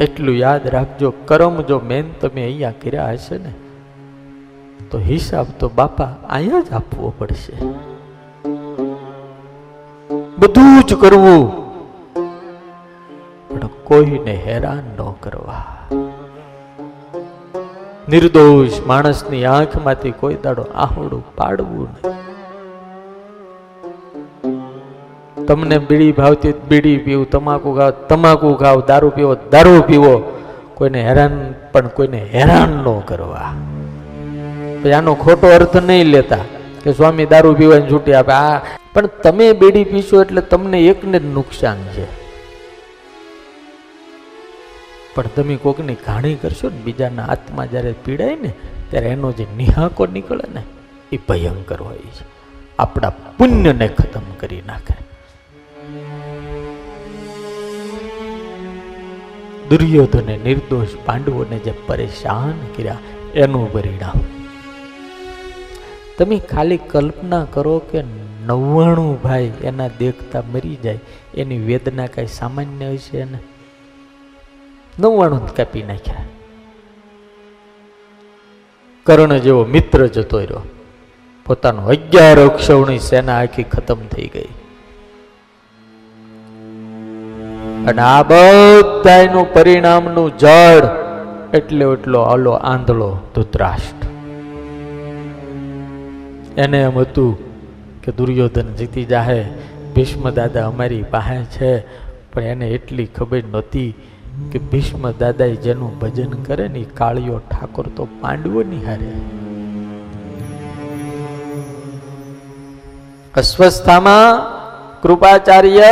એટલું યાદ રાખજો, કરમ જો મેન તમે અહીંયા કર્યા હશે ને, તો હિસાબ તો બાપા અહીંયા જ આપવો પડશે. બધું જ કરવું. પણ કોઈને હેરાન ન કરવા. નિર્દોષ માણસની આંખમાંથી કોઈ દાડો આહોડું પાડવું નહીં. તમને બીડી ભાવતી બીડી પીવું, તમાકુ ખાવ તમાકુ ખાવ, દારૂ પીવો દારૂ પીવો. કોઈને હેરાન, પણ કોઈને હેરાન ન કરવા. આનો ખોટો અર્થ નહીં લેતા કે સ્વામી દારૂ પીવાની છૂટી આપે. આ, પણ તમે બીડી પીશો એટલે તમને એકને જ નુકસાન છે. પણ તમે કોકની ઘાણી કરશો ને બીજાના આત્મા જ્યારે પીડાય ને, ત્યારે એનો જે નિહાકો નીકળે ને, એ ભયંકર હોય છે. આપણા પુણ્યને ખતમ કરી નાખે. દુર્યોધને નિર્દોષ પાંડવોને જે પરેશાન કર્યા, એનું પરિણામ. તમે ખાલી કલ્પના કરો કે નવ્વાણું ભાઈ એના દેખતા મરી જાય, એની વેદના કઈ સામાન્ય હોય છે એને નવ્વાણું કાપી નાખ્યા. કર્ણ જેવો મિત્ર જતો રહ્યો. પોતાનો અગિયાર અક્ષવણી સેના આખી ખતમ થઈ ગઈ. અને આ બધાનું પરિણામનું જળ એટલે એટલો આલો આંધળો ધૃતરાષ્ટ્ર. એને એમ હતું કે દુર્યોધન જીતી જાહે, ભીષ્મ દાદા અમારી પાસે છે, પણ એને એટલી ખબર નહોતી કે ભીષ્મ દાદાએ જેનું ભજન કરે ને કાળિયો ઠાકોર તો પાંડવોની હારે. અસ્વસ્થામાં કૃપાચાર્ય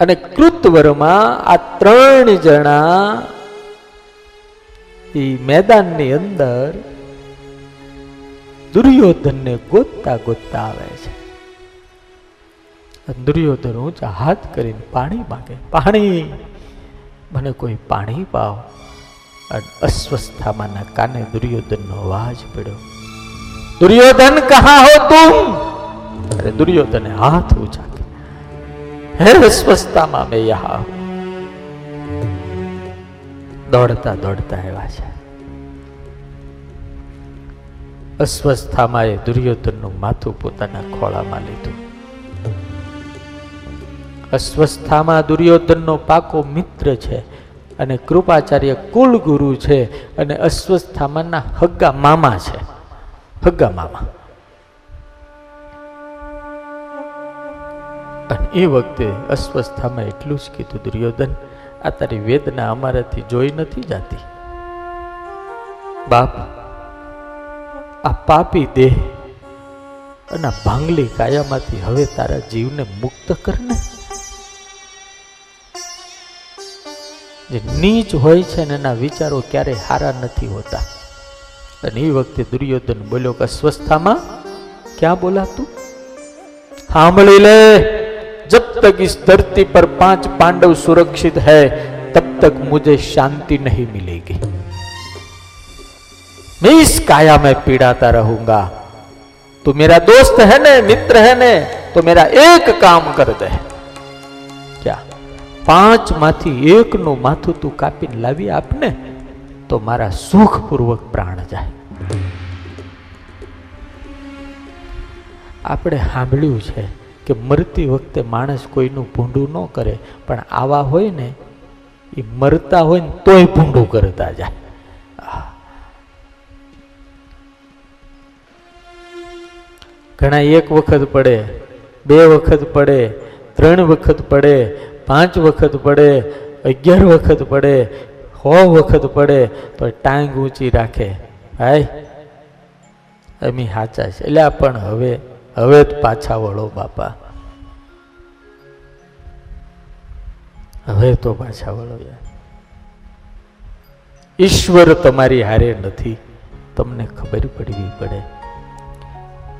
અને કૃતવરમાં આ ત્રણ જણા એ મેદાનની અંદર દુર્યોધનને ગોતતા ગોતતા આવે છે. દુર્યોધન ઊંચા હાથ કરીને પાણી માગે. પાણી! મને કોઈ પાણી પાવ. અને અસ્વસ્થામાંના કાને દુર્યોધનનો અવાજ પડ્યો. દુર્યોધન, કહા હો તું? અરે દુર્યોધને હાથ ઊંચા હે અસ્વસ્થામાં મેં દોડતા દોડતા આવ્યા છે. અસ્વસ્થામાં એ દુર્યોધનનું માથું પોતાના ખોળામાં લીધું. અસ્વસ્થામાં દુર્યોધનનો પાકો મિત્ર છે અને કૃપાચાર્ય કુલ ગુરુ છે અને અસ્વસ્થામાંના હગ્ગા મામા છે. હગ્ગા મામા. અને એ વખતે અસ્વસ્થામાં એટલું જ કીધું દુર્યોધન, આ તારી વેદના અમારાથી જોઈ નથી જાતી. બાપ, આ પાપી દેહ અને ભાંગલી કાયામાંથી હવે તારા જીવને મુક્ત કરને. જે નીચ હોય છે ને એના વિચારો ક્યારેય હારા નથી હોતા. અને એ વખતે દુર્યોધન બોલ્યો કે, અસ્વસ્થામાં? ક્યાં બોલાતું? સાંભળી લે. जब तक इस धरती पर पांच पांडव सुरक्षित है तब तक मुझे शांति नहीं मिलेगी मैं इस काया में पीड़ाता रहूंगा तू मेरा दोस्त है ने मित्र है ने तो मेरा एक काम कर दे क्या પાંચ માંથી એકનું માથું તું કાપીને લાવી આપને તો મારા સુખપૂર્વક પ્રાણ જાય આપણે સાંભળ્યું છે કે મરતી વખતે માણસ કોઈનું ભૂંડું ન કરે, પણ આવા હોય ને એ મરતા હોય ને તોય ભૂંડું કરતા જાય. ઘણા એક વખત પડે, બે વખત પડે, ત્રણ વખત પડે, પાંચ વખત પડે, અગિયાર વખત પડે, સો વખત પડે તો ટાંગ ઊંચી રાખે. હાય? અમી સાચા છે એટલે પણ હવે હવે પાછા વળો, બાપા. હવે તો પાછા વળો યાર. ઈશ્વર તમારી હારે નથી. તમને ખબર પડવી પડે.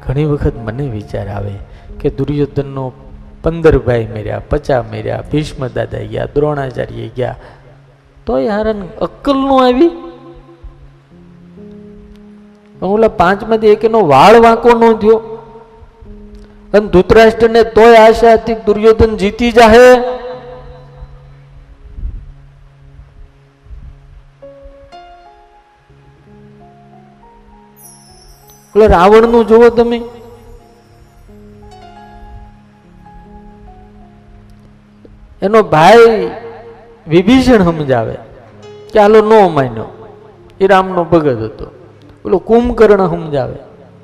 ઘણી વખત મને વિચાર આવે કે દુર્યોધનનો પંદર ભાઈ મેર્યા પચા મેર્યા, ભીષ્મ દાદા ગયા, દ્રોણાચાર્ય ગયા તો હારન અક્કલનું આવી? ઓલા પાંચમાંથી એકનો વાળ વાંકો નો થયો. અને ધૃતરાષ્ટ્રને તોય આશા દુર્યોધન જીતી જાહે. એટલે રાવણનું જુઓ તમે. એનો ભાઈ વિભીષણ સમજાવે. કે આલો નો માન્યો. એ રામનો ભગત હતો. ઓલો કુંભકર્ણ સમજાવે.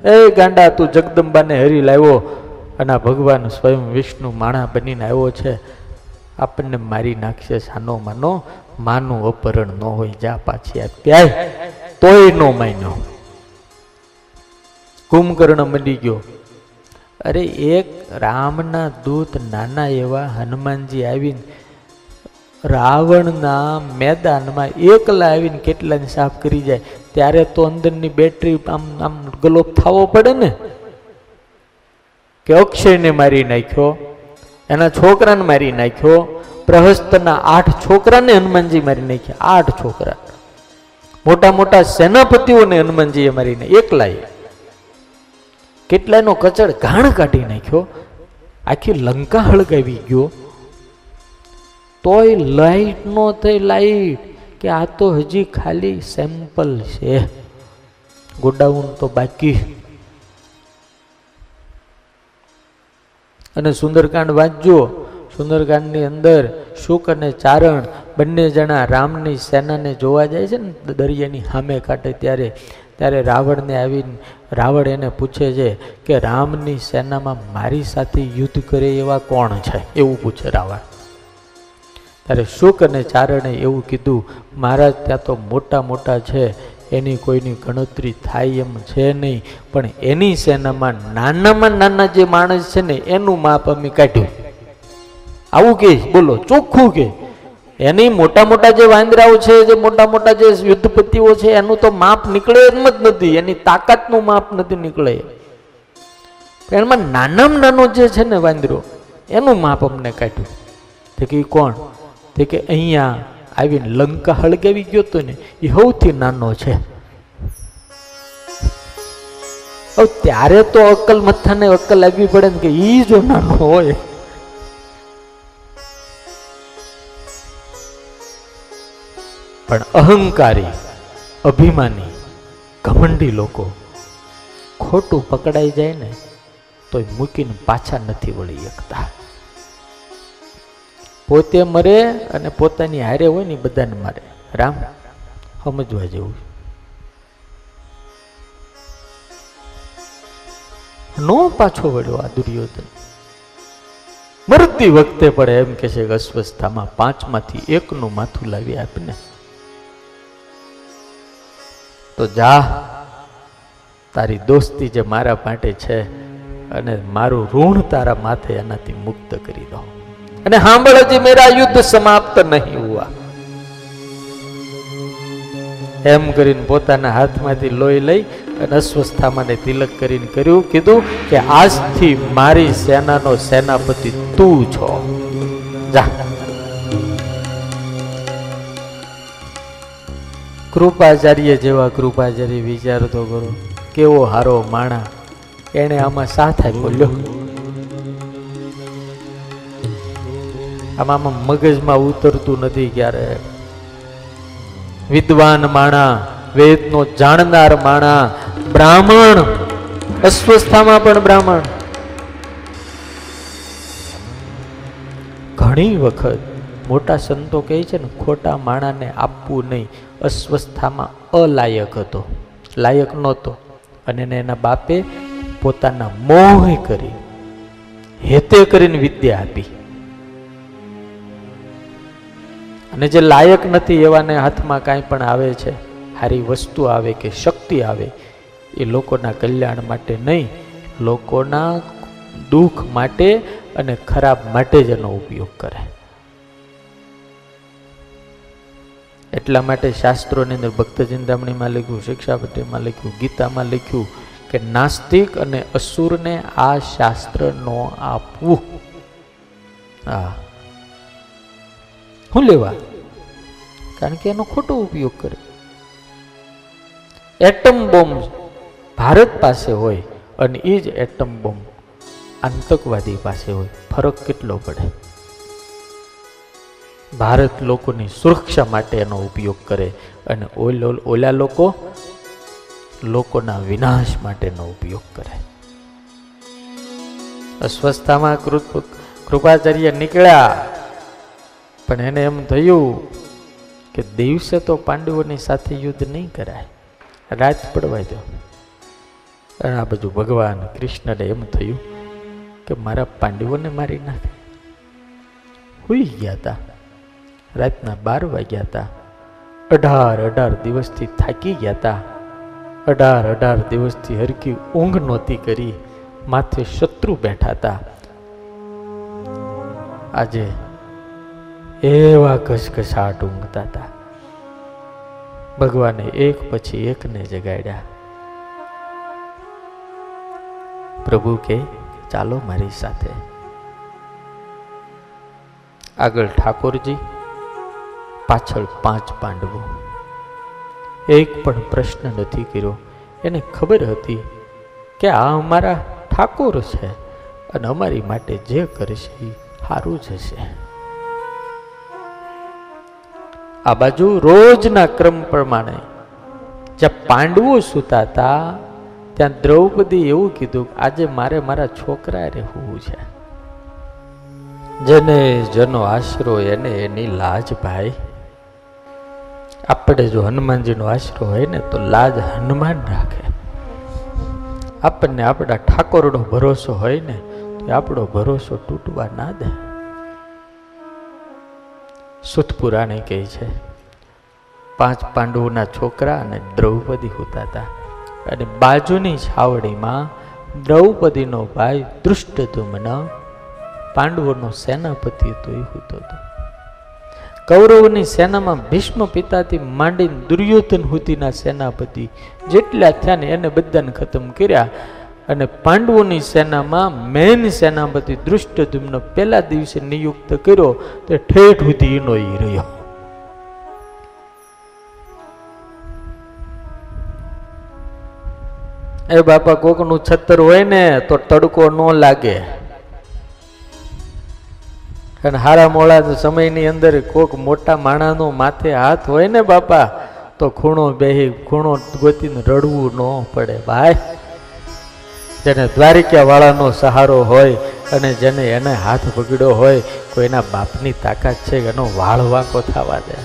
એ ગાંડા, તું જગદંબાને હરી લાવ્યો. અને ભગવાન સ્વયં વિષ્ણુ માણા બનીને આવ્યો છે. આપણને મારી નાખશે સાનો માનો, માનું અપહરણ ન હોય, જા પાછી આ પ્યાય, તોય નો માન્યો. કુંભકર્ણ મળી ગયો. અરે એક રામના દૂત નાના એવા હનુમાનજી આવીને રાવણના મેદાનમાં એકલા આવીને કેટલાને સાફ કરી જાય, ત્યારે તો અંદરની બેટરી આમ આમ ગલોપ થવો પડે ને. કે અક્ષયને મારી નાખ્યો, એના છોકરાને મારી નાખ્યો, પ્રહસ્તના આઠ છોકરાને હનુમાનજી મારી નાખ્યા, આઠ છોકરા. મોટા મોટા સેનાપતિઓને હનુમાનજીએ મારીને એકલાએ. કેટલાયનો કચડ ઘાણ કાઢી નાખ્યો, આખી લંકા હળગાવી ગયો. તોય લાઈટ નો થઈ લાઈટ કે આ તો હજી ખાલી સેમ્પલ છે. ગોડાઉન તો બાકી. અને સુંદરકાંડ વાંચજો. સુંદરકાંડની અંદર શુક અને ચારણ બંને જણા રામની સેનાને જોવા જાય છે ને દરિયાની સામે કાંઠે ત્યારે ત્યારે રાવણને આવીને, રાવણ એને પૂછે છે કે રામની સેનામાં મારી સાથે યુદ્ધ કરે એવા કોણ છે? એવું પૂછે રાવણ. ત્યારે શુક અને ચારણે એવું કીધું, મહારાજ, ત્યાં તો મોટા મોટા છે. એની કોઈની ગણતરી થાય એમ છે નહીં. પણ એની સેનામાં નાનામાં નાના જે માણસ છે ને, એનું માપ અમે કાઢ્યું. આવું કે, બોલો, ચોખ્ખું કે. એની મોટા મોટા જે વાંદરાઓ છે, જે મોટા મોટા જે યુદ્ધપતિઓ છે, એનું તો માપ નીકળે એમ જ નથી. એની તાકાતનું માપ નથી નીકળે. એમાં નાનામાં નાનો જે છે ને વાંદરો, એનું માપ અમને કાઢ્યું. તે કે કોણ? તે કે અહીંયા આવીને લંકા હળગાવી ગયો હતો ને એ સૌથી નાનો છે. ત્યારે તો અક્કલ મથાને અક્કલ લાગવી પડે ને કે એ જો નાનો હોય. પણ અહંકારી, અભિમાની, ઘમંડી લોકો ખોટું પકડાઈ જાય ને તોય મૂકીને પાછા નથી વળી શકતા. પોતે મરે અને પોતાની હારે હોય ને બધાને મારે. રામ, સમજવા જેવું નો પાછો વળ્યો આ દુર્યોધન. મરતી વખતે પડે એમ કે છે કે અસ્વસ્થામાં પાંચમાંથી એકનું માથું લાવી આપને. તો જા, તારી દોસ્તી જે મારા માટે છે અને મારું ઋણ તારા માથે એનાથી મુક્ત કરી દો. અને હજી મેરા યુદ્ધ સમાપ્ત નહીં હુઆ. એમ કરીને પોતાના હાથમાંથી લોહી લઈ અને અસ્વસ્થામાને તિલક કરીને કર્યું, કીધું કે આજથી મારી સેનાનો સેનાપતિ તું છો. જા. કૃપાચાર્ય જેવા કૃપાચાર્ય વિચાર તો કરો, કેવો હારો માણા. એણે આમાં સાથ આપ્યો, લ્યો. આમાં મગજમાં ઉતરતું નથી ક્યારે. વિદ્વાન માણા, વેદનો જાણનાર માણા, બ્રાહ્મણ, અસ્વસ્થામાં પણ બ્રાહ્મણ. ઘણી વખત મોટા સંતો કહે છે ને, ખોટા માણાને આપવું નહીં, અસ્વસ્થામાં અલાયક હતો, લાયક નહોતો. અને એના બાપે પોતાના મોહ કરી, હેતે કરીને વિદ્યા આપી. અને જે લાયક નથી એવાને હાથમાં કાંઈ પણ આવે છે સારી વસ્તુ આવે કે શક્તિ આવે, એ લોકોના કલ્યાણ માટે નહીં, લોકોના દુઃખ માટે અને ખરાબ માટે જ એનો ઉપયોગ કરે. એટલા માટે શાસ્ત્રોની અંદર ભક્ત ચિંતામણીમાં લખ્યું શિક્ષાપતિમાં લખ્યું, ગીતામાં લખ્યું કે નાસ્તિક અને અસુરને આ શાસ્ત્ર નો આપવું. હા. શું લેવા? કારણ કે એનો ખોટો ઉપયોગ કરે. એટમ બોમ્બ ભારત પાસે હોય અને એ જ એટમ બોમ્બ આતંકવાદી પાસે હોય. ફરક કેટલો પડે? ભારત લોકોની સુરક્ષા માટે એનો ઉપયોગ કરે અને ઓલા લોકો લોકોના વિનાશ માટેનો ઉપયોગ કરે. અસ્વસ્થતામાં કૃપાચાર્ય નીકળ્યા. પણ એને એમ થયું કે દિવસે તો પાંડવોની સાથે યુદ્ધ નહીં કરાય, રાત પડવા દો અને આ બધું ભગવાન કૃષ્ણને એમ થયું કે મારા પાંડવોને મારી નાખે. હુઈ ગયા હતા રાતના બાર વાગ્યા હતા અઢાર અઢાર દિવસથી થાકી ગયા હતા અઢાર અઢાર દિવસથી હરકી ઊંઘ નહોતી કરી. માથે શત્રુ બેઠા હતા આજે એવા ઘસઘસાટ ઊંઘતા હતા. ભગવાને એક પછી એકને જગાડ્યા. પ્રભુ કે, ચાલો મારી સાથે. આગળ ઠાકોરજી, પાછળ પાંચ પાંડવો. એક પણ પ્રશ્ન નથી કર્યો. એને ખબર હતી કે આ અમારા ઠાકોર છે અને અમારી માટે જે કરશે એ સારું જ હશે. આ બાજુ રોજના ક્રમ પ્રમાણે જ્યાં પાંડવો સૂતા હતા, ત્યાં દ્રૌપદી એવું કીધું આજે મારે મારા છોકરા રહેવું છે. જેને જેનો આશરો એને એની લાજ ભાઈ. આપણે જો હનુમાનજીનો આશરો હોય ને તો લાજ હનુમાન રાખે. આપણને આપણા ઠાકોરનો ભરોસો હોય ને તો આપણો ભરોસો તૂટવા ના દે. સુત પુરાણે કહે છે, પાંચ પાંડવોના છોકરા અને દ્રૌપદી હોતા હતા અને બાજુની છાવડીમાં દ્રૌપદીનો ભાઈ દૃષ્ટધુમ્ન પાંડવોનો સેનાપતિ હતો એ હોતો હતો કૌરવોની સેનામાં ભીષ્મ પિતાથી માંડીને દુર્યોધન હુતીના સેનાપતિ જેટલા થયા ને એને બધાને ખતમ કર્યા. અને પાંડવોની સેનામાં મેન સેનાપતિ દૃષ્ટધુમ્ન પહેલા દિવસે નિયુક્ત કર્યો તે ઠેઠ સુધી એનો ઈ રહ્યો. એ બાપા કોકનું છત્તર હોય ને તો તડકો ન લાગે. અને હારા મોડા સમયની અંદર કોક મોટા માણાનો માથે હાથ હોય ને બાપા, તો ખૂણો બેહી, ખૂણો ગોતીને રડવું ન પડે. ભાઈ જેને દ્વારિકા વાળાનો સહારો હોય અને જેને એને હાથ પકડ્યો હોય કોઈના બાપની તાકાત છે એનો વાળ વાંકો થવા દે.